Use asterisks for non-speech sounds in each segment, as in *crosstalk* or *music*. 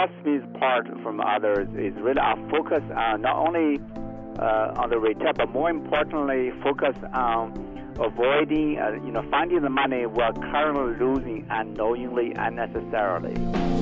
sets me apart from others is really our focus on not only uh, on the retail, but more importantly, focus on avoiding, uh, you know, finding the money we're currently losing unknowingly, unnecessarily.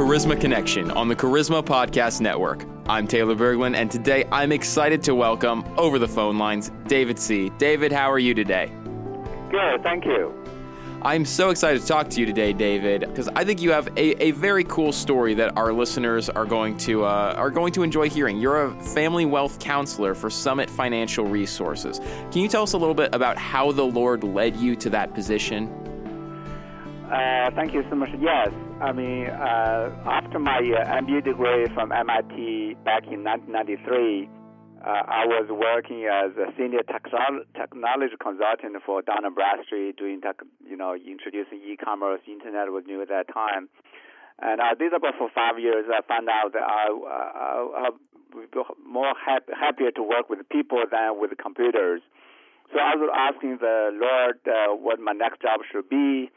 Charisma Connection on the Charisma Podcast Network. I'm Taylor Berglund, and today I'm excited to welcome over the phone lines David Xi. David, how are you today? Good, thank you. I'm so excited to talk to you today, David, because I think you have a, a very cool story that our listeners are going to uh, are going to enjoy hearing. You're a family wealth counselor for Summit Financial Resources. Can you tell us a little bit about how the Lord led you to that position? Uh, thank you so much. Yes, I mean, uh, after my uh, MBA degree from MIT back in 1993, uh, I was working as a senior technology consultant for Dun & Bradstreet, doing tech, you know, introducing e-commerce. Internet was new at that time, and I did that for five years. I found out that I, I, I more hap- happier to work with people than with computers. So I was asking the Lord uh, what my next job should be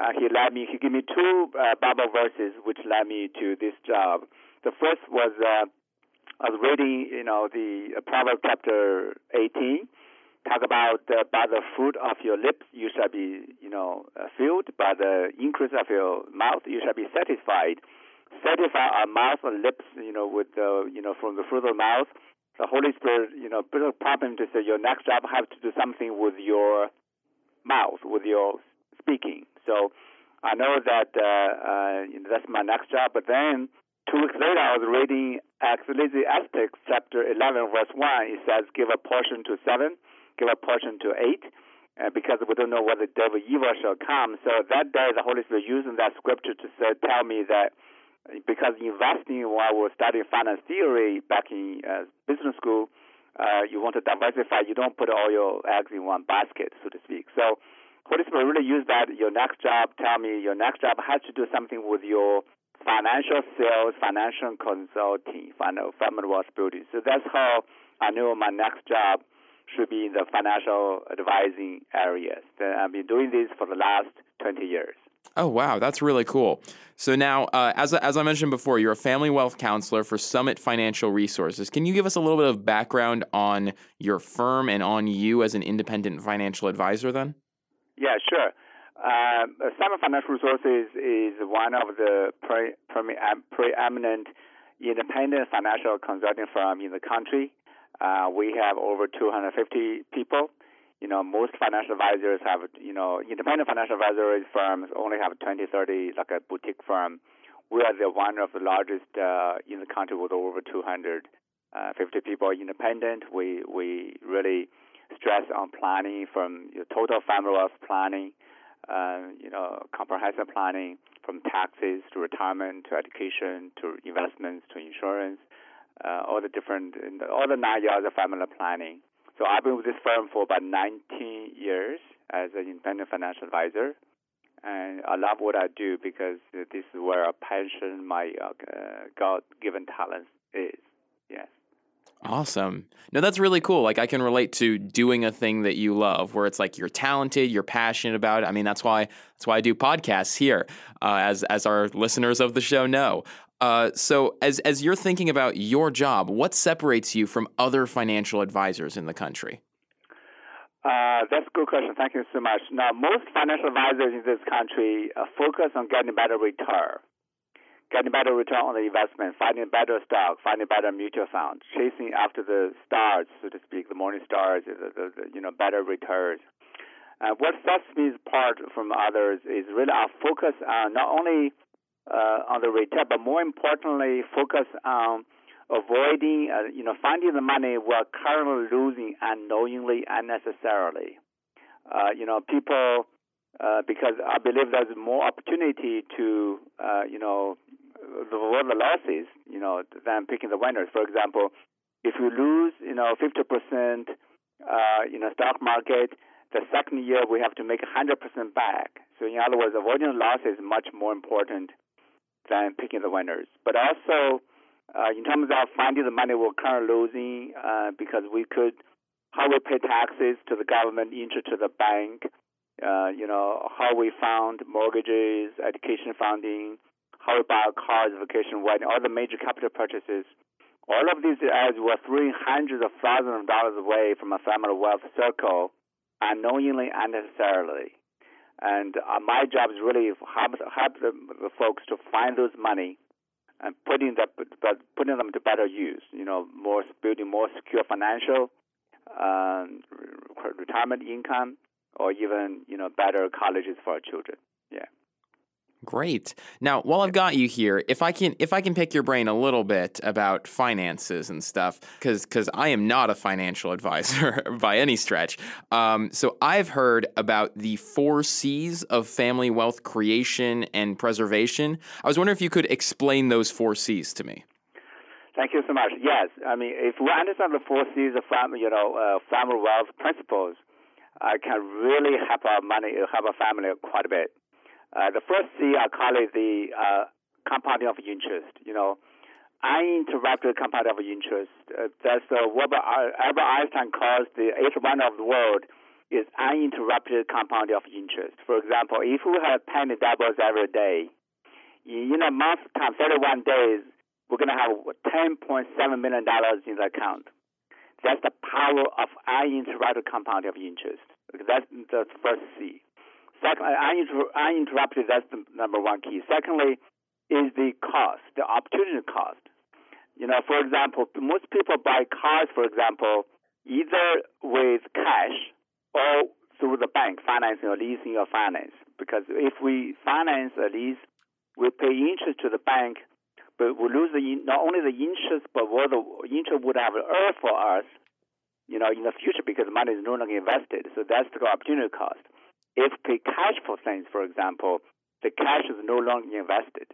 uh, he led me, he gave me two uh, Bible verses which led me to this job. The first was uh, I was reading, you know, the uh, Proverbs chapter 18, talk about uh, by the fruit of your lips you shall be, you know, uh, filled. By the increase of your mouth you shall be satisfied. Satisfy our mouth and lips, you know, with you know, from the fruit of the mouth. The Holy Spirit, you know, put a problem to say your next job have to do something with your mouth, with your speaking. So I know that uh, uh, that's my next job. But then two weeks later, I was reading Ecclesiastes chapter 11, verse 1. It says, Give a portion to seven, give a portion to eight. Uh, because we don't know whether devil evil shall come. So that day, the Holy Spirit using that scripture to say, tell me that because investing while we're studying finance theory back in uh, business school, uh, you want to diversify. You don't put all your eggs in one basket, so to speak. So Spirit really use that. Your next job, tell me, your next job has to do something with your financial sales, financial consulting, family wealth building. So that's how I knew my next job should be in the financial advising areas. I've been doing this for the last 20 years. Oh, wow. That's really cool. So now, uh, as, as I mentioned before, you're a family wealth counselor for Summit Financial Resources. Can you give us a little bit of background on your firm and on you as an independent financial advisor then? Yeah, sure. Uh, Summit Financial Resources is one of the pre- pre- preeminent independent financial consulting firm in the country. Uh, we have over 250 people. You know, most financial advisors have, you know, independent financial advisory firms only have 20, 30, like a boutique firm. We are the one of the largest uh, in the country with over 250 uh, people independent. We we really stress on planning from your total family wealth planning, uh, you know, comprehensive planning from taxes to retirement to education to investments to insurance, uh, all the different, all the nine yards of family planning. So I've been with this firm for about 19 years as an independent financial advisor. And I love what I do because this is where a passion, my uh, God given talent is. Awesome. No, that's really cool. Like I can relate to doing a thing that you love, where it's like you're talented, you're passionate about it. I mean, that's why that's why I do podcasts here, uh, as as our listeners of the show know. Uh, so, as as you're thinking about your job, what separates you from other financial advisors in the country? Uh, that's a good question. Thank you so much. Now, most financial advisors in this country uh, focus on getting a better return getting better return on the investment, finding better stock, finding better mutual fund, chasing after the stars, so to speak, the morning stars, the, the, the you know better returns. Uh, what sets me apart from others is really our focus on not only uh, on the return, but more importantly, focus on avoiding, uh, you know, finding the money we're currently losing unknowingly, unnecessarily. Uh, you know, people, uh, because I believe there's more opportunity to, uh, you know, the what the losses, you know, than picking the winners. For example, if you lose, you know, 50% uh, in a stock market, the second year we have to make 100% back. So in other words, avoiding loss is much more important than picking the winners. But also, uh, in terms of finding the money we're currently losing, uh, because we could, how we pay taxes to the government, interest to the bank, uh, you know, how we found mortgages, education funding, we buy cars, vacation, wedding, all the major capital purchases. All of these ads were throwing hundreds of thousands of dollars away from a family wealth circle, unknowingly, and unnecessarily. And uh, my job is really help, help the, the folks to find those money and putting that putting them to better use. You know, more building more secure financial um, retirement income, or even you know better colleges for our children. Great. Now, while I've got you here, if I can if I can pick your brain a little bit about finances and stuff, because because I am not a financial *laughs* advisor by any stretch. Um, so I've heard about the four C's of family wealth creation and preservation. I was wondering if you could explain those four C's to me. Thank you so much. Yes, I mean if we understand the four C's of family, you know, uh, family wealth principles, I can really help our money, help our family quite a bit. Uh, the first C, I call it the uh, compounding of interest. You know, uninterrupted compounding of interest. Uh, that's uh, what Albert Einstein calls the eighth wonder of the world is uninterrupted compounding of interest. For example, if we have penny doubles every day, in a month time, 31 days, we're going to have $10.7 million in the account. That's the power of uninterrupted compounding of interest. That's the first C. Second, uninterrupted, that's the number one key. Secondly, is the cost, the opportunity cost. You know, for example, most people buy cars, for example, either with cash or through the bank, financing or leasing or finance. Because if we finance a lease, we pay interest to the bank but we lose the, not only the interest, but what the interest would have earned for us, you know, in the future because money is no longer invested. So that's the opportunity cost. If pay cash for things, for example, the cash is no longer invested.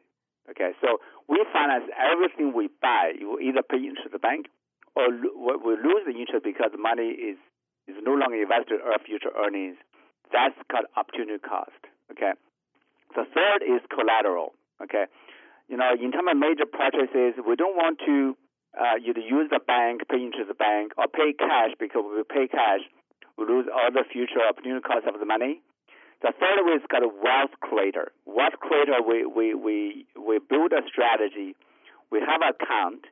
Okay, so we finance everything we buy. You either pay interest to the bank, or we lose the interest because the money is is no longer invested or future earnings. That's called opportunity cost. Okay. The third is collateral. Okay you know, in terms of major purchases, we don't want to uh, either use the bank, pay into the bank, or pay cash because we pay cash, we lose all the future opportunity cost of the money. The third way is called a wealth creator. Wealth creator, we, we, we, we build a strategy. We have an account,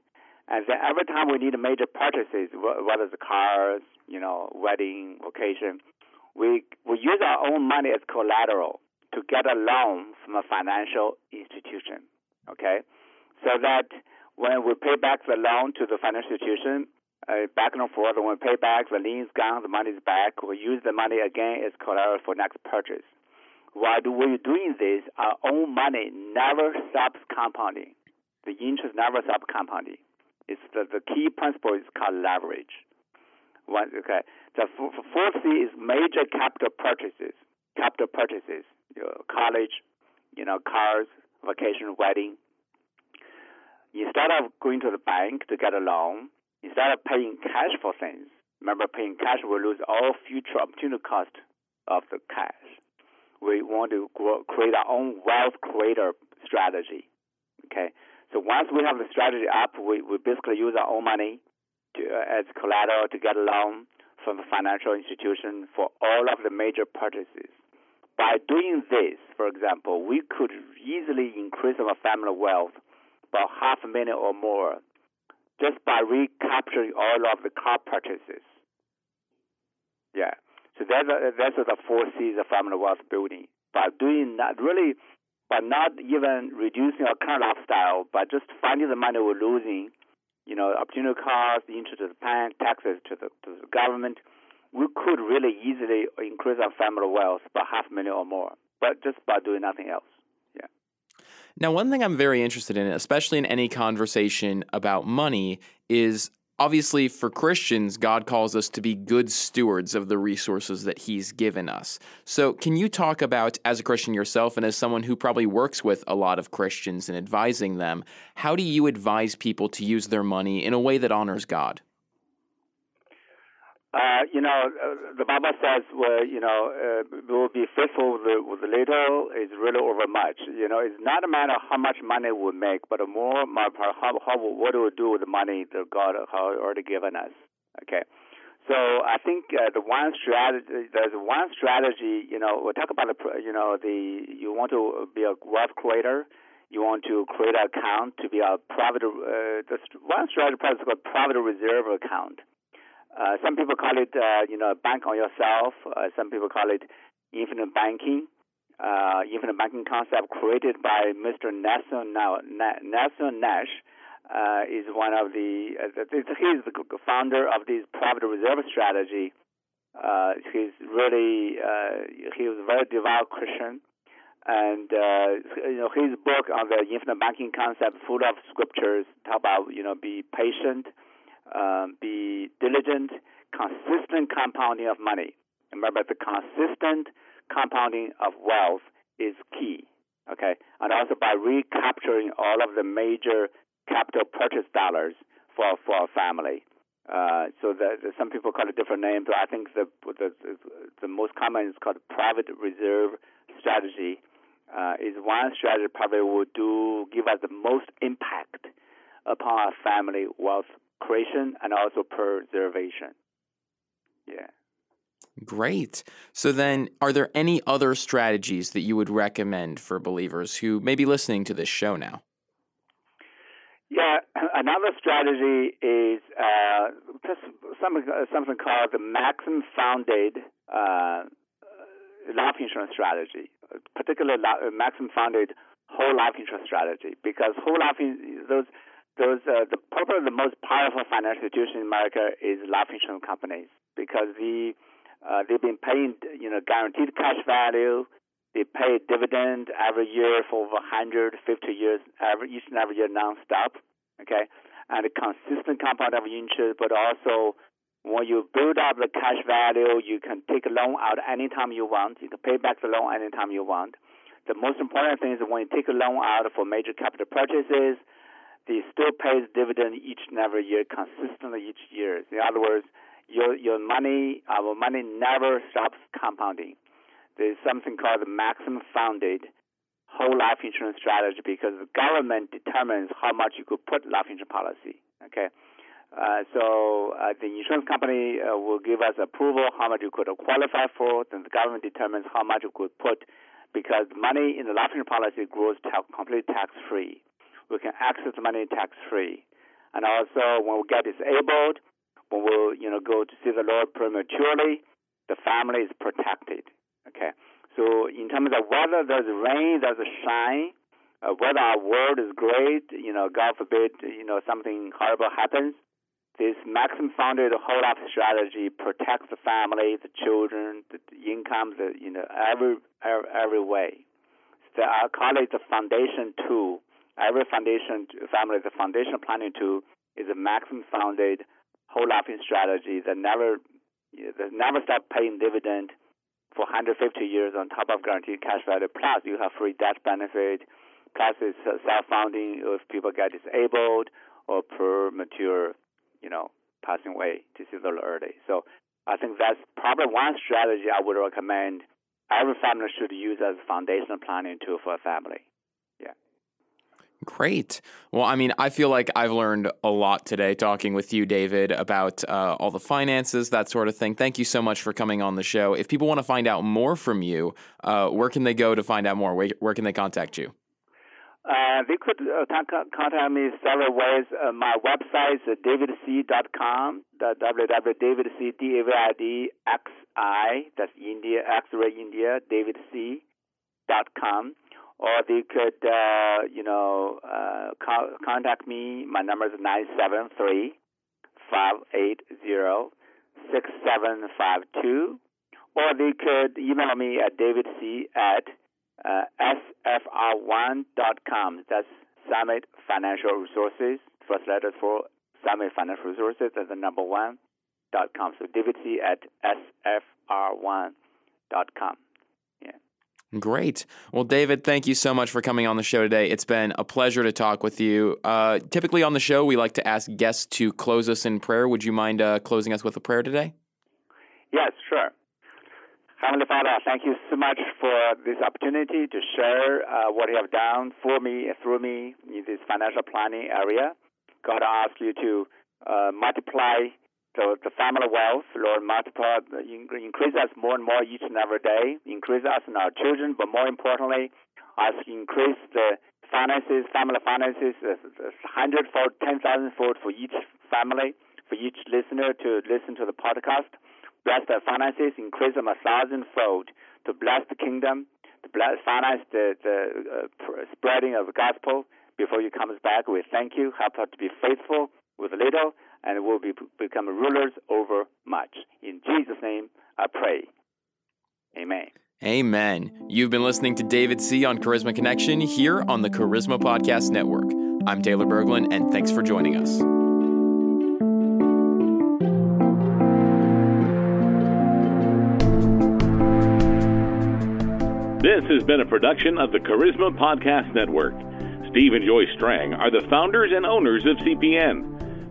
and then every time we need major purchases, whether it's cars, you know, wedding, occasion, we, we use our own money as collateral to get a loan from a financial institution okay? So that when we pay back the loan to the financial institution, uh, back and forth, when we pay back, the lien's gone, the money's back, we use the money again as collateral for next purchase. While do we're doing this, our own money never stops compounding. The interest never stops compounding. It's the, the key principle is called leverage. One, okay. The fourth C is major capital purchases. Capital purchases, you know, college, you know, cars, vacation, wedding. Instead of going to the bank to get a loan, instead of paying cash for things, remember paying cash will lose all future opportunity cost of the cash. We want to grow, create our own wealth creator strategy. Okay, so once we have the strategy up, we, we basically use our own money to, uh, as collateral to get a loan from the financial institution for all of the major purchases. By doing this, for example, we could easily increase our family wealth by half a million or more just by recapturing all of the car purchases. Yeah. So that's, that's the four C's of family wealth building. By doing that, really, by not even reducing our current lifestyle, but just finding the money we're losing, you know, opportunity costs, the interest to the bank, taxes to the, to the government, we could really easily increase our family wealth by half a million or more, but just by doing nothing else. Now, one thing I'm very interested in, especially in any conversation about money, is obviously for Christians, God calls us to be good stewards of the resources that He's given us. So, can you talk about, as a Christian yourself and as someone who probably works with a lot of Christians and advising them, how do you advise people to use their money in a way that honors God? Uh, you know, uh, the Bible says, well, you know, uh, will be faithful with, with little is really over much. You know, it's not a matter how much money we make, but more how, how what do we do with the money that God has already given us. Okay. So I think uh, the one strategy, there's one strategy, you know, we talk about the, you know, the you want to be a wealth creator, you want to create an account to be a private. Uh, the one strategy is called private reserve account. Uh, some people call it, uh, you know, bank on yourself. Uh, some people call it infinite banking. Uh, infinite banking concept created by Mr. Nelson, now, Nelson Nash uh, is one of the, uh, he's the founder of this private reserve strategy. Uh, he's really, uh, he was a very devout Christian. And, uh, you know, his book on the infinite banking concept, full of scriptures, talk about, you know, be patient, um, be diligent, consistent compounding of money. Remember, the consistent compounding of wealth is key. Okay, and also by recapturing all of the major capital purchase dollars for for our family. Uh, so that some people call it different names, I think the the, the most common is called private reserve strategy. Uh, is one strategy probably will do give us the most impact upon our family wealth creation and also preservation. Yeah. Great. So then, are there any other strategies that you would recommend for believers who may be listening to this show now? Yeah, *clears throat* another strategy is uh, something, something called the maximum funded uh, life insurance strategy, particularly maximum funded whole life insurance strategy, because whole life those those uh, the probably the most powerful financial institution in America is life insurance companies because the uh, they've been paying you know guaranteed cash value. They pay dividend every year for over 150 years, every each and every year nonstop. Okay, and a consistent compound of interest, but also when you build up the cash value, you can take a loan out anytime you want. You can pay back the loan anytime you want. The most important thing is when you take a loan out for major capital purchases, they still pays dividend each and every year consistently each year. In other words, your your money, our money never stops compounding. There's something called the maximum funded whole life insurance strategy because the government determines how much you could put life insurance policy. Okay. Uh, so uh, the insurance company uh, will give us approval how much you could qualify for. Then the government determines how much you could put because money in the life insurance policy grows completely tax free we can access money tax free. And also, when we get disabled, when we you know go to see the Lord prematurely, the family is protected. Okay. So in terms of whether there's rain, there's a shine, uh, whether our world is great, you know, God forbid, you know, something horrible happens. This maximum funded whole life strategy protects the family, the children, the income, the you know, every every, every way. So I call it the foundation tool Every foundation family, the foundation planning tool is a maximum funded whole life strategy that never that never stop paying dividend for 150 years on top of guaranteed cash value. Plus, you have free death benefit. Plus, it's self-funding if people get disabled or premature, you know, passing away to see the early. So, I think that's probably one strategy I would recommend every family should use as a foundational planning tool for a family. Great. Well, I mean, I feel like I've learned a lot today talking with you, David, about uh, all the finances, that sort of thing. Thank you so much for coming on the show. If people want to find out more from you, uh, where can they go to find out more? Where, where can they contact you? Uh, they could uh, contact me several ways. Uh, my website is davidxi.com, www.davidxi, that's India, X-ray India, davidxi.com or they could, uh, you know, uh, co- contact me. My number is nine seven three five eight zero six seven five two, or they could email me at davidxi at uh, sfr1.com. That's Summit Financial Resources. First letter for Summit Financial Resources and the number one dot com. So davidxi at sfr1.com. Great. Well, David, thank you so much for coming on the show today. It's been a pleasure to talk with you. Uh, typically on the show, we like to ask guests to close us in prayer. Would you mind uh, closing us with a prayer today? Yes, sure. Heavenly Father, thank you so much for this opportunity to share uh, what you have done for me, through me in this financial planning area. God, I ask you to uh, multiply the, the family wealth, Lord, multiply, increase us more and more each and every day, increase us and our children, but more importantly, as increase the finances, family finances, uh, hundredfold, ten thousandfold for each family, for each listener to listen to the podcast. Bless their finances, increase them a thousandfold to bless the kingdom, to bless, finance the, the uh, spreading of the gospel before you comes back. We thank you. Help us to be faithful with little, and we'll be, become rulers over much. In Jesus' name, I pray. Amen. Amen. You've been listening to David Xi. on Charisma Connection here on the Charisma Podcast Network. I'm Taylor Berglund, and thanks for joining us. This has been a production of the Charisma Podcast Network. Steve and Joy Strang are the founders and owners of CPN.